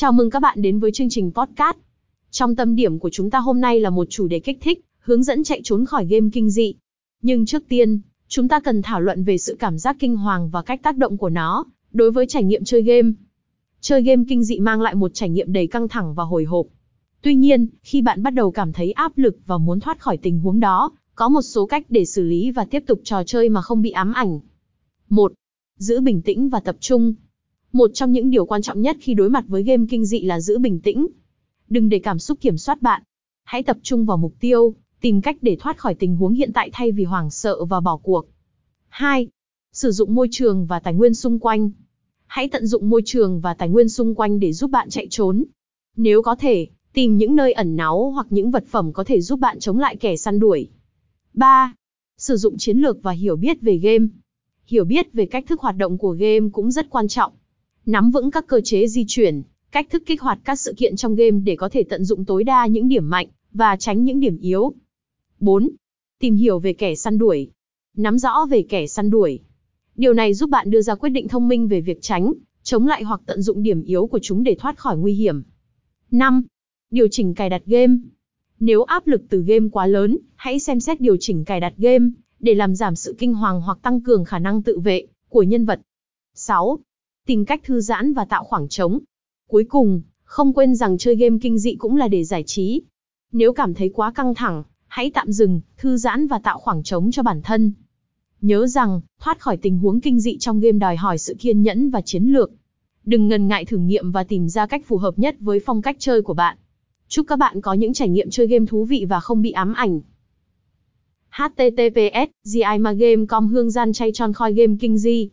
Chào mừng các bạn đến với chương trình podcast. Trong tâm điểm của chúng ta hôm nay là một chủ đề kích thích, hướng dẫn chạy trốn khỏi game kinh dị. Nhưng trước tiên, chúng ta cần thảo luận về sự cảm giác kinh hoàng và cách tác động của nó đối với trải nghiệm chơi game. Chơi game kinh dị mang lại một trải nghiệm đầy căng thẳng và hồi hộp. Tuy nhiên, khi bạn bắt đầu cảm thấy áp lực và muốn thoát khỏi tình huống đó, có một số cách để xử lý và tiếp tục trò chơi mà không bị ám ảnh. 1. Giữ bình tĩnh và tập trung. Một trong những điều quan trọng nhất khi đối mặt với game kinh dị là giữ bình tĩnh. Đừng để cảm xúc kiểm soát bạn. Hãy tập trung vào mục tiêu, tìm cách để thoát khỏi tình huống hiện tại thay vì hoảng sợ và bỏ cuộc. 2. Sử dụng môi trường và tài nguyên xung quanh. Hãy tận dụng môi trường và tài nguyên xung quanh để giúp bạn chạy trốn. Nếu có thể, tìm những nơi ẩn náu hoặc những vật phẩm có thể giúp bạn chống lại kẻ săn đuổi. 3. Sử dụng chiến lược và hiểu biết về game. Hiểu biết về cách thức hoạt động của game cũng rất quan trọng. Nắm vững các cơ chế di chuyển, cách thức kích hoạt các sự kiện trong game để có thể tận dụng tối đa những điểm mạnh và tránh những điểm yếu. 4. Tìm hiểu về kẻ săn đuổi. Nắm rõ về kẻ săn đuổi. Điều này giúp bạn đưa ra quyết định thông minh về việc tránh, chống lại hoặc tận dụng điểm yếu của chúng để thoát khỏi nguy hiểm. 5. Điều chỉnh cài đặt game. Nếu áp lực từ game quá lớn, hãy xem xét điều chỉnh cài đặt game để làm giảm sự kinh hoàng hoặc tăng cường khả năng tự vệ của nhân vật. 6. Tìm cách thư giãn và tạo khoảng trống. Cuối cùng, không quên rằng chơi game kinh dị cũng là để giải trí. Nếu cảm thấy quá căng thẳng, hãy tạm dừng, thư giãn và tạo khoảng trống cho bản thân. Nhớ rằng, thoát khỏi tình huống kinh dị trong game đòi hỏi sự kiên nhẫn và chiến lược. Đừng ngần ngại thử nghiệm và tìm ra cách phù hợp nhất với phong cách chơi của bạn. Chúc các bạn có những trải nghiệm chơi game thú vị và không bị ám ảnh. https gimagame.com hương gian chay tròn khoi game kinh di